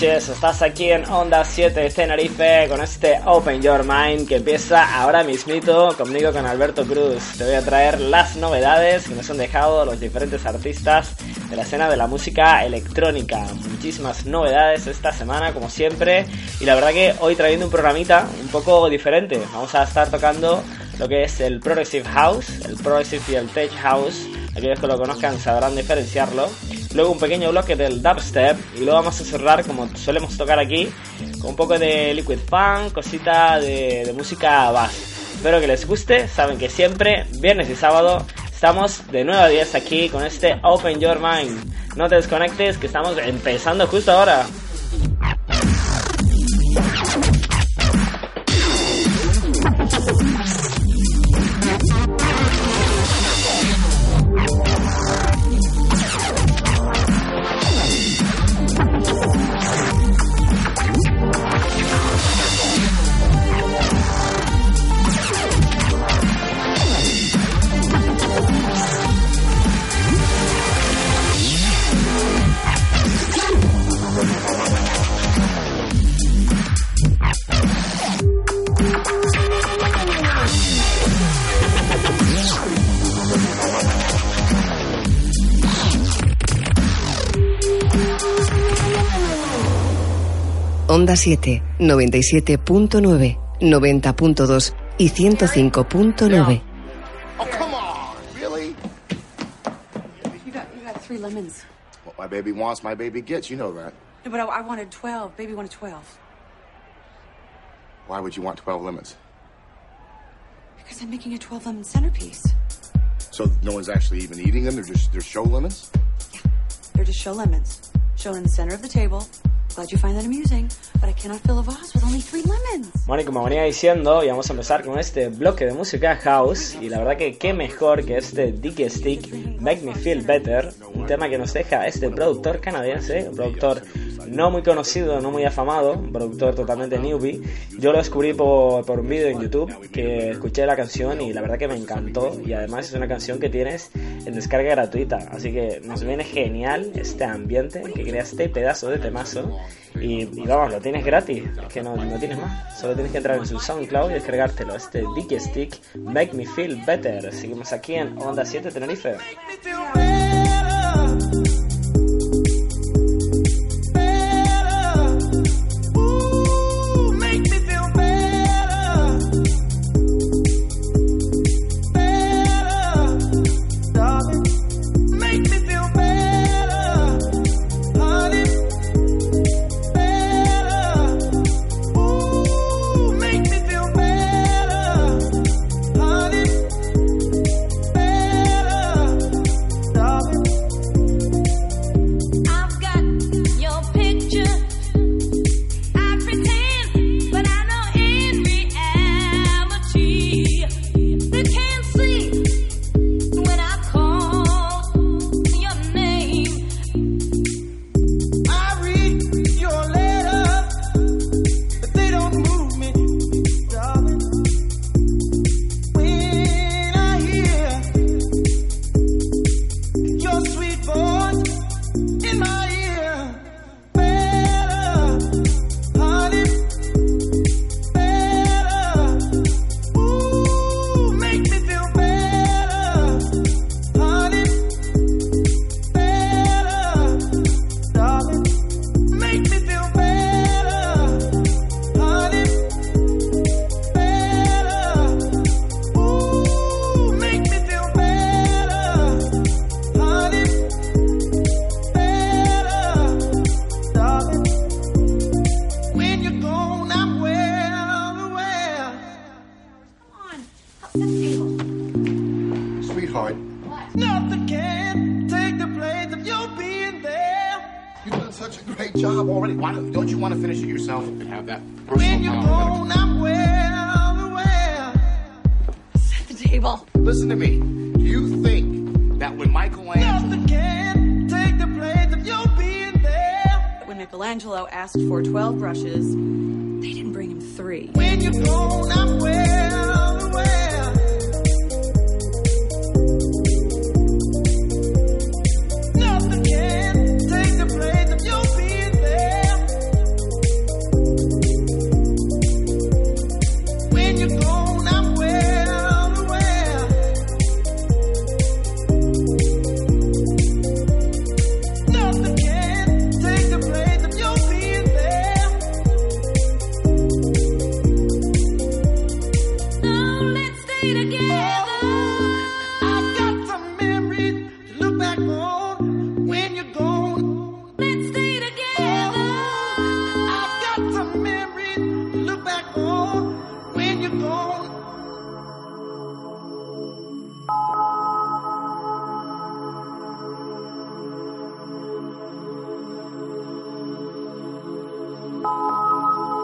Noches, estás aquí en Onda 7 de Tenerife con este Open Your Mind que empieza ahora mismito conmigo con Alberto Cruz. Te voy a traer las novedades que nos han dejado los diferentes artistas de la escena de la música electrónica. Muchísimas novedades esta semana como siempre y la verdad que hoy trayendo un programita un poco diferente. Vamos a estar tocando lo que es el Progressive House, el Progressive y el Tech House. Aquellos que lo conozcan sabrán diferenciarlo luego un pequeño bloque del dubstep y luego vamos a cerrar como solemos tocar aquí con un poco de liquid funk, cosita de, de música bass. Espero que les guste, saben que siempre, viernes y sábado, estamos de 9 a 10 aquí con este Open Your Mind. No te desconectes que estamos empezando justo ahora. Onda 7, 97.9, 90.2 y 105.9. Oh, come on, really? You got, you got three lemons. What my baby wants, my baby gets. You know that. No, but I, I wanted 12. Baby wanted 12. Why would you want 12 lemons? Because I'm making a 12 lemon centerpiece. So no one's actually even eating them? They're just they're show lemons? Yeah, they're just show lemons. Shown in the center of the table. Bueno, y como venía diciendo, y vamos a empezar con este bloque de música house, y la verdad que qué mejor que este Dick Stick, Make Me Feel Better, un tema que nos deja este productor canadiense, un productor no muy conocido, no muy afamado, un productor totalmente newbie. Yo lo descubrí por, por un vídeo en YouTube, que escuché la canción y la verdad que me encantó, y además es una canción que tienes en descarga gratuita, así que nos viene genial este ambiente que crea este pedazo de temazo. Y, vamos, lo tienes gratis, es que no, no, tienes más. Solo tienes que entrar en su SoundCloud y descargártelo. Este Dick Stick, Make Me Feel Better. Seguimos aquí en Onda 7 Tenerife.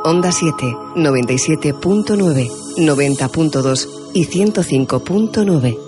Onda 7, 97.9, 90.2 y 105.9.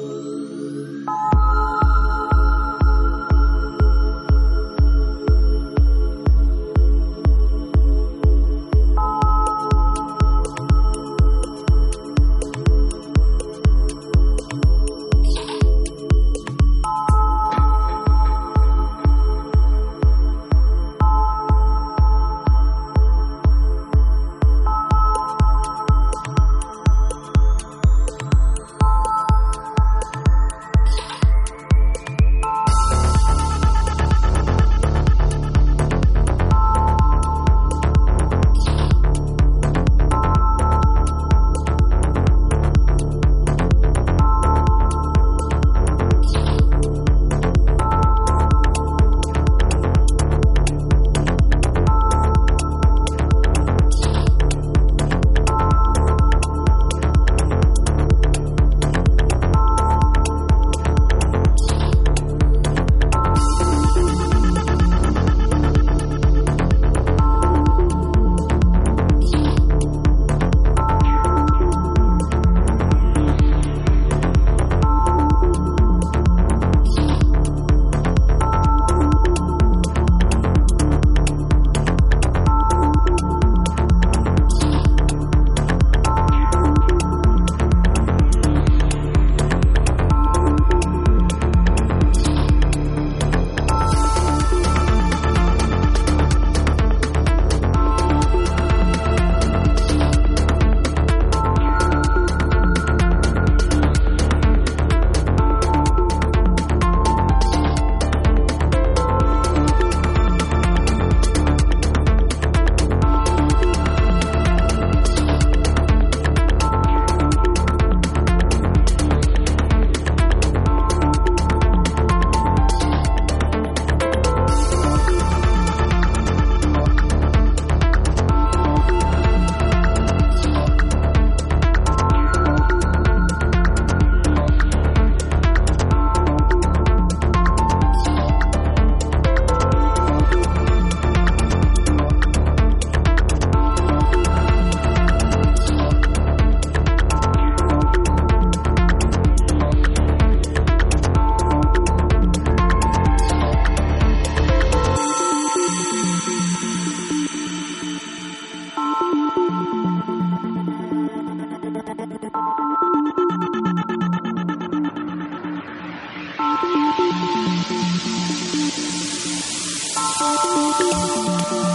Thank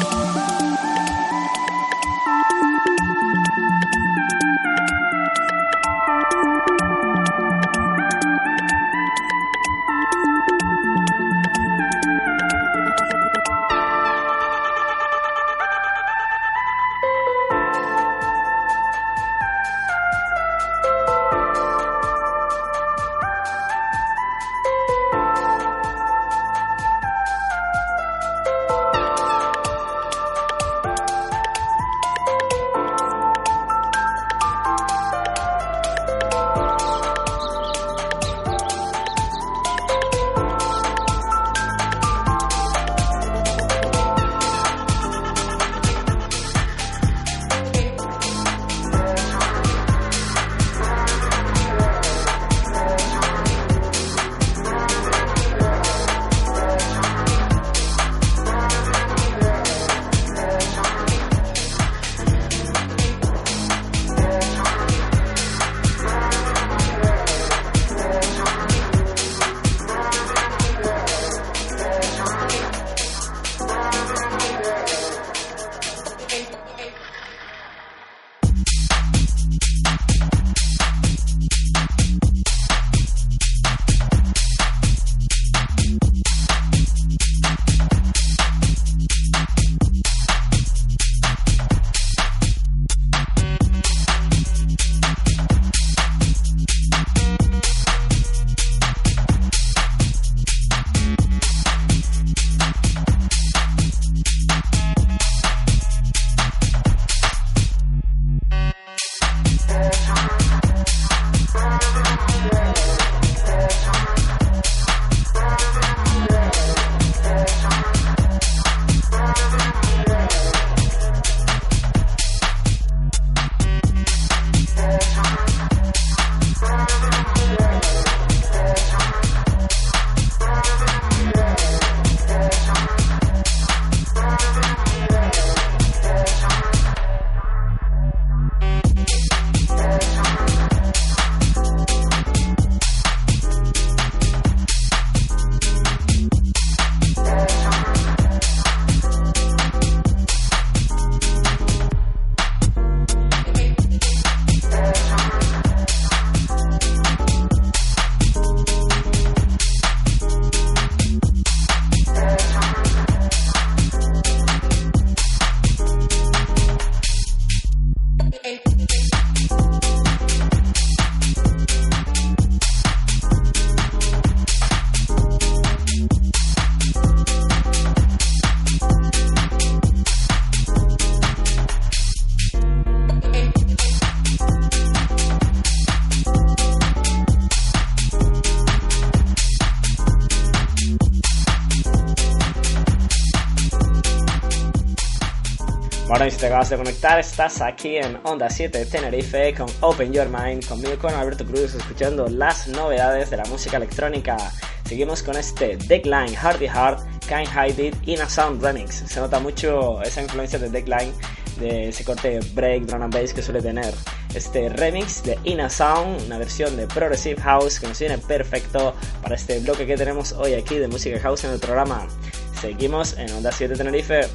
you. Bueno, y si te acabas de conectar, estás aquí en Onda 7 Tenerife con Open Your Mind, conmigo con Alberto Cruz, escuchando las novedades de la música electrónica. Seguimos con este Deckline Hardy Hard, Can't Hide It, In a Sound Remix. Se nota mucho esa influencia de Deckline, de ese corte break, drum and bass que suele tener. Este remix de In a Sound, una versión de Progressive House que nos viene perfecto para este bloque que tenemos hoy aquí de música house en el programa. Seguimos en Onda 7 Tenerife.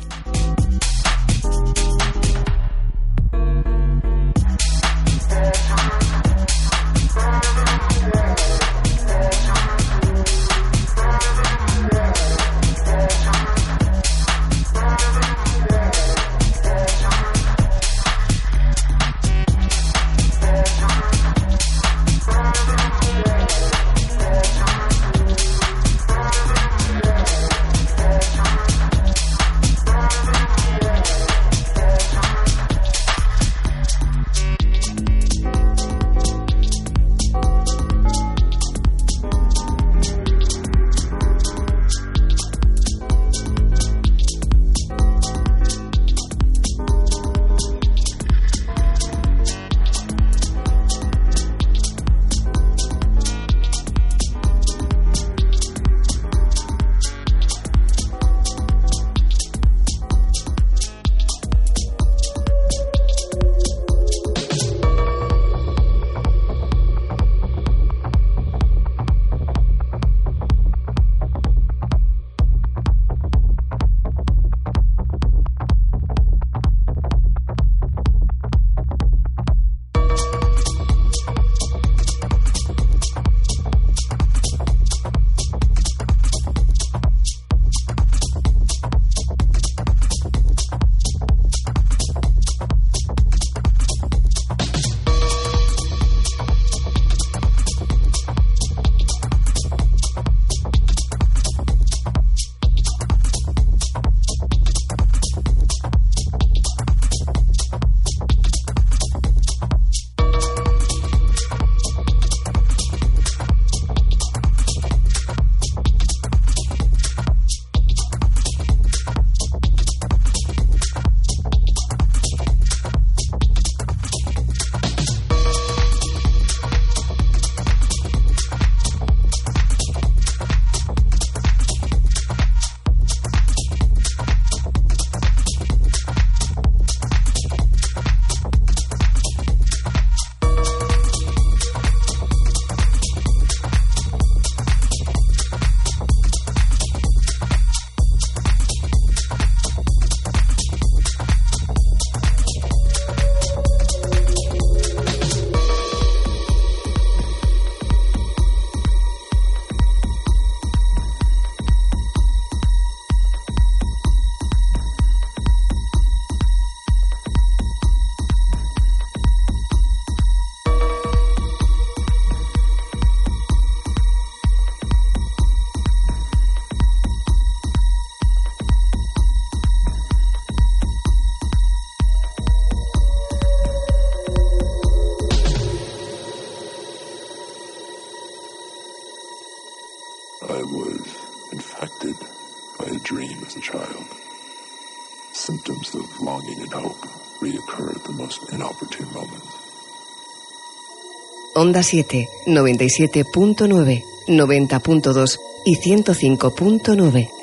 Onda 7, 97.9, 90.2 y 105.9.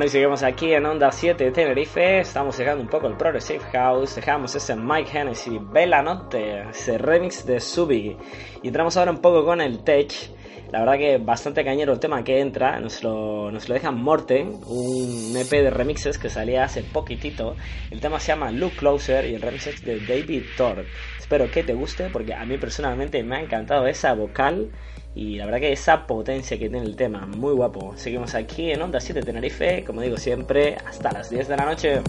Bueno, y seguimos aquí en Onda 7 de Tenerife. Estamos dejando un poco el Progressive House. Dejamos ese Mike Hennessy, Bella Notte, ese remix de Subi. Y entramos ahora un poco con el tech. La verdad que bastante cañero el tema que entra. Nos lo, nos lo deja Morten, un EP de remixes que salía hace poquitito. El tema se llama Look Closer y el remix es de David Thor. Espero que te guste porque a mí personalmente me ha encantado esa vocal y la verdad que esa potencia que tiene el tema, muy guapo. Seguimos aquí en Onda 7 Tenerife, como digo siempre, hasta las 10 de la noche.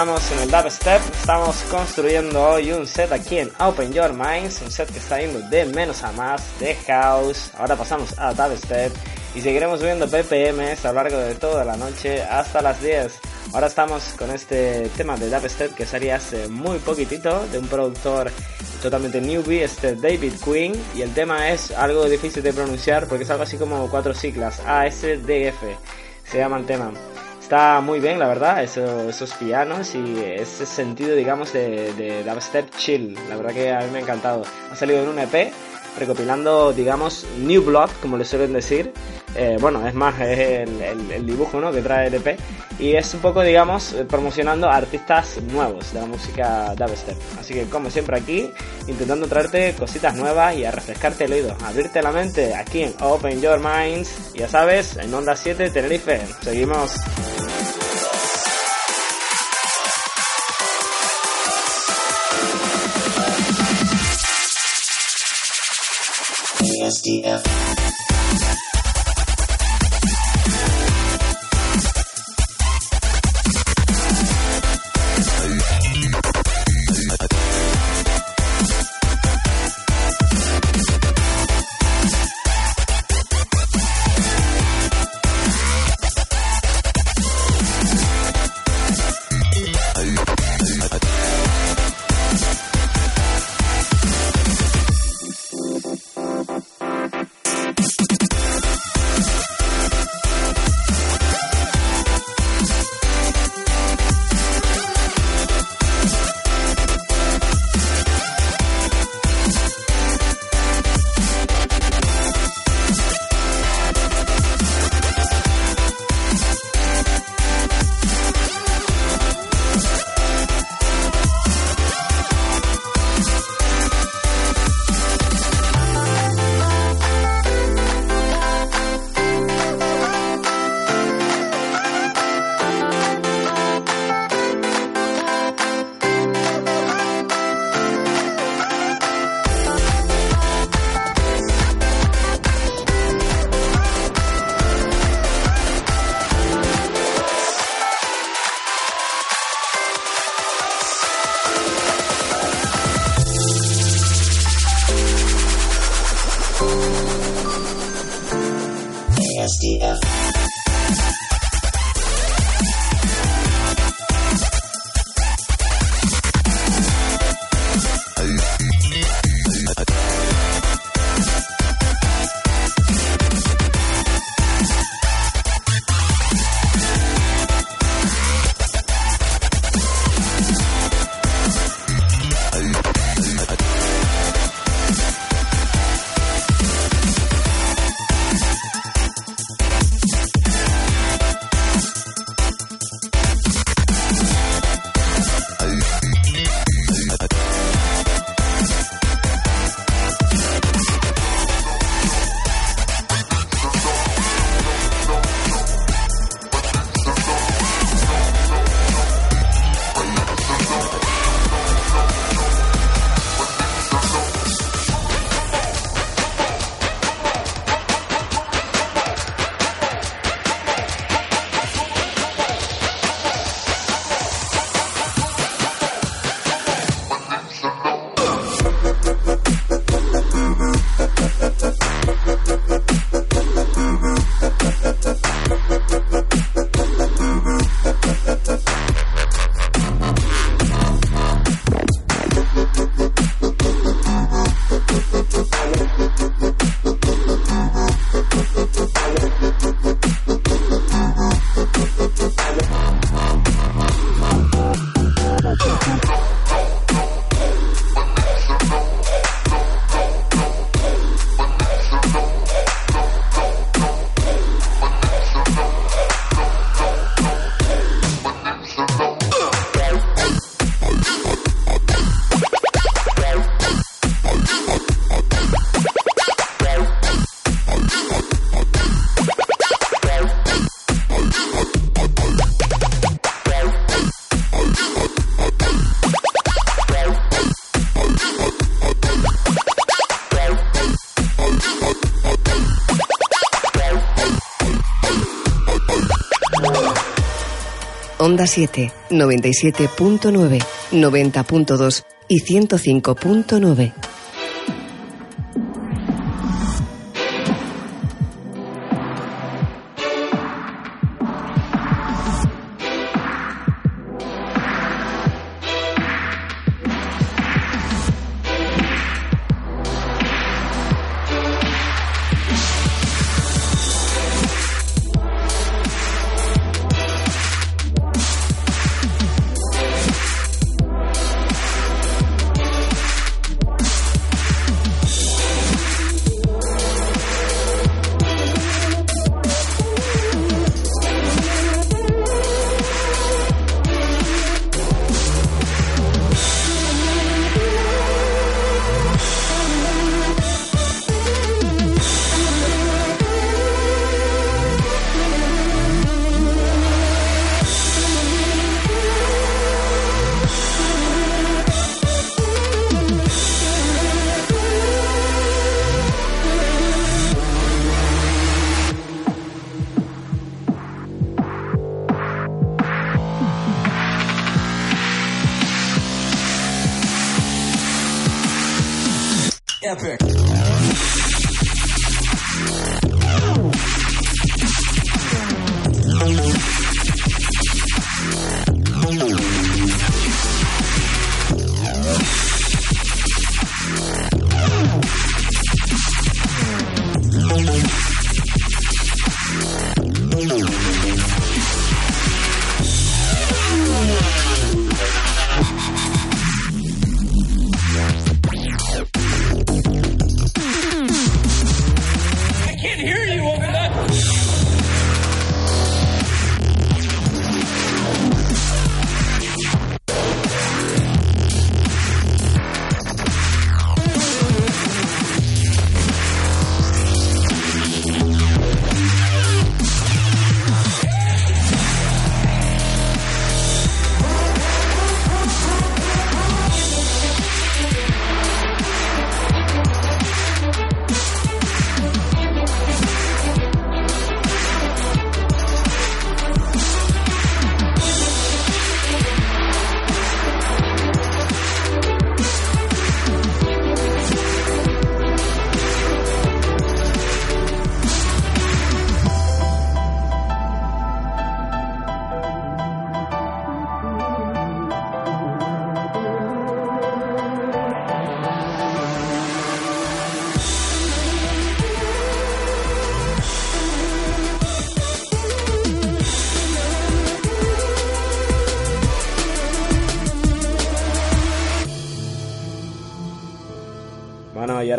Entramos en el dubstep. Estamos construyendo hoy un set aquí en Open Your Minds, un set que está yendo de menos a más, de house. Ahora pasamos a dubstep y seguiremos viendo BPMs a lo largo de toda la noche hasta las 10. Ahora estamos con este tema de dubstep que salía hace muy poquitito de un productor totalmente newbie, este David Quinn, y el tema es algo difícil de pronunciar porque es algo así como cuatro siglas, ASDF, se llama el tema. Está muy bien, la verdad, eso- esos pianos y ese sentido, digamos, de, de dubstep chill. La verdad que a mí me ha encantado. Ha salido en un EP recopilando, digamos, New Blood, como le suelen decir. Eh, bueno, es más, es el, dibujo ¿no? que trae el EP. Y es un poco, digamos, eh, promocionando artistas nuevos de la música dubstep. Así que, como siempre, aquí, intentando traerte cositas nuevas y a refrescarte el oído, abrirte la mente aquí en Open Your Minds. Ya sabes, en Onda 7 Tenerife. Seguimos. ASDF. ASDF. Onda 7, 97.9, 90.2 y 105.9.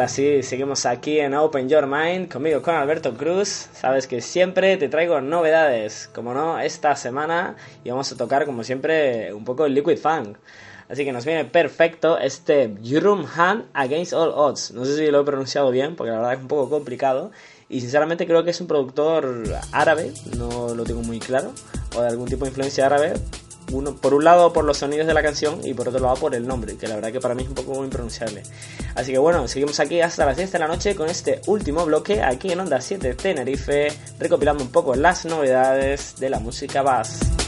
ahora sí, seguimos aquí en Open Your Mind, conmigo con Alberto Cruz. Sabes que siempre te traigo novedades, como no, esta semana, y vamos a tocar, como siempre, un poco el Liquid Funk. Así que nos viene perfecto este Jerome Hand Against All Odds. No sé si lo he pronunciado bien, porque la verdad es un poco complicado. Y sinceramente creo que es un productor árabe, no lo tengo muy claro, o de algún tipo de influencia árabe, por un lado por los sonidos de la canción y por otro lado por el nombre, que la verdad que para mí es un poco impronunciable. Así que bueno, seguimos aquí hasta las 10 de la noche con este último bloque aquí en Onda 7 Tenerife, recopilando un poco las novedades de la música bass.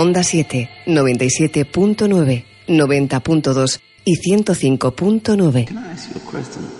Onda 7, 97.9, 90.2 y 105.9.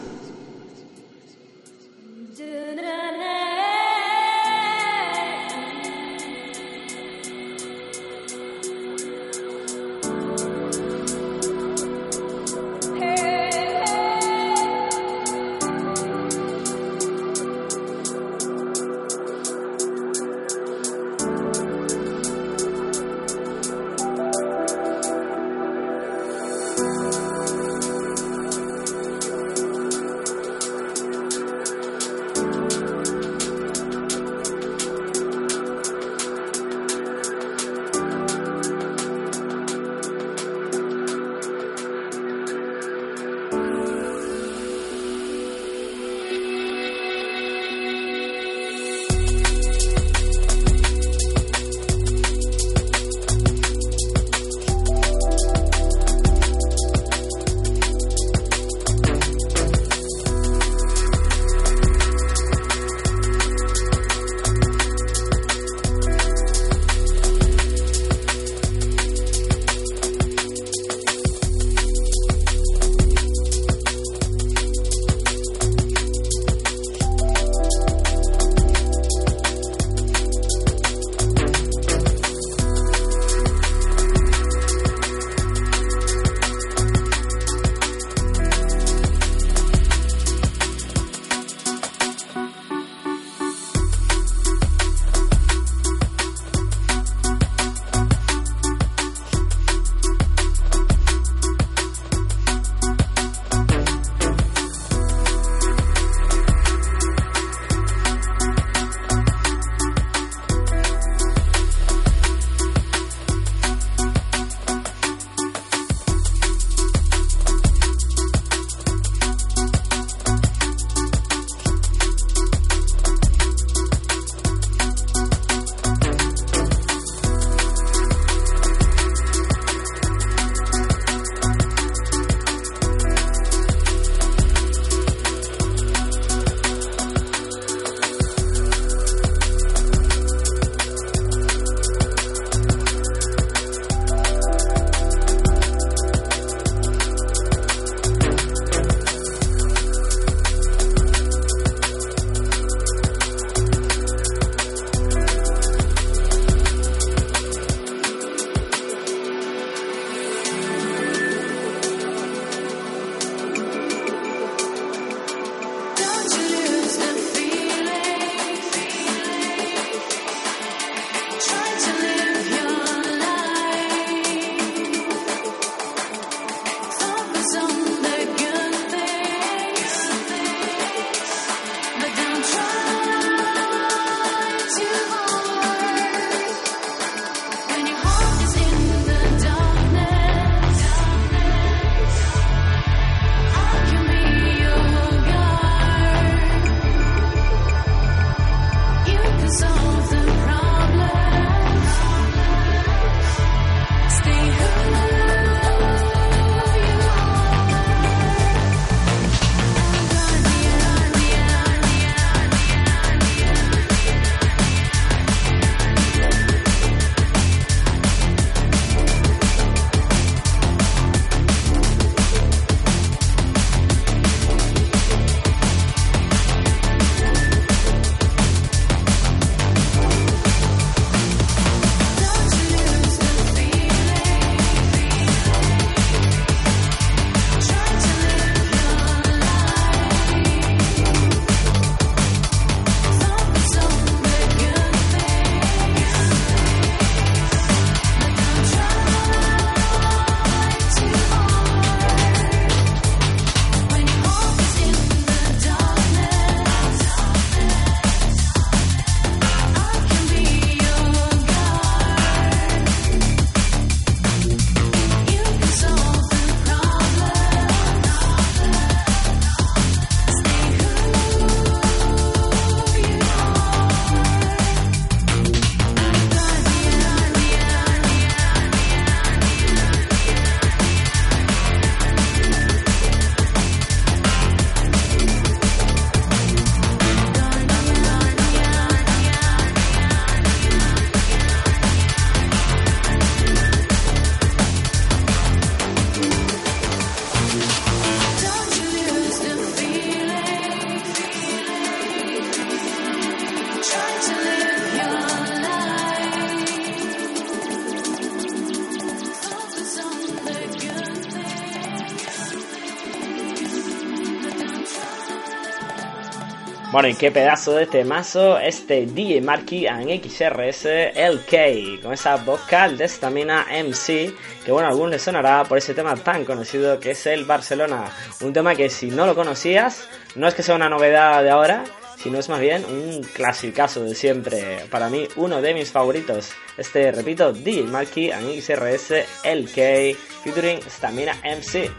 Bueno, y qué pedazo de temazo este DJ Marky en XRS LK, con esa vocal de Stamina MC, que bueno, a algunos les sonará por ese tema tan conocido que es el Barcelona. Un tema que si no lo conocías, no es que sea una novedad de ahora, sino es más bien un clasicazo de siempre. Para mí, uno de mis favoritos. Este, repito, DJ Marky en XRS LK, featuring Stamina MC.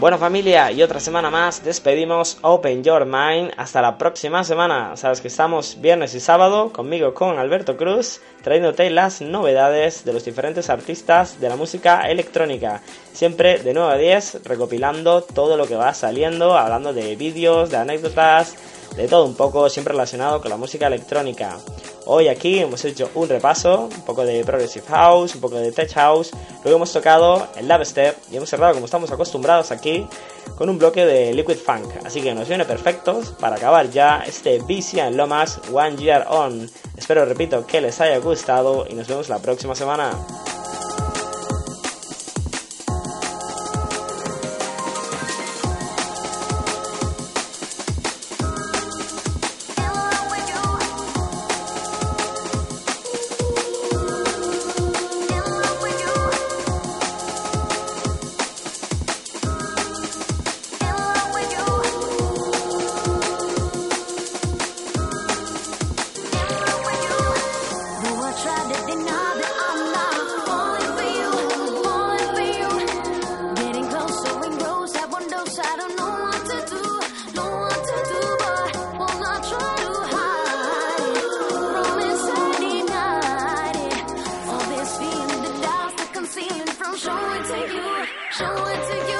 Bueno familia, y otra semana más despedimos Open Your Mind. Hasta la próxima semana. Sabes que estamos viernes y sábado conmigo con Alberto Cruz, trayéndote las novedades de los diferentes artistas de la música electrónica. Siempre de 9 a 10, recopilando todo lo que va saliendo, hablando de vídeos, de anécdotas, de todo un poco, siempre relacionado con la música electrónica. Hoy aquí hemos hecho un repaso, un poco de Progressive House, un poco de Tech House, luego hemos tocado el Step y hemos cerrado como estamos acostumbrados aquí con un bloque de Liquid Funk, así que nos viene perfectos para acabar ya este BC en Lomas One Year On. Espero, repito, que les haya gustado y nos vemos la próxima semana. You, showing to you.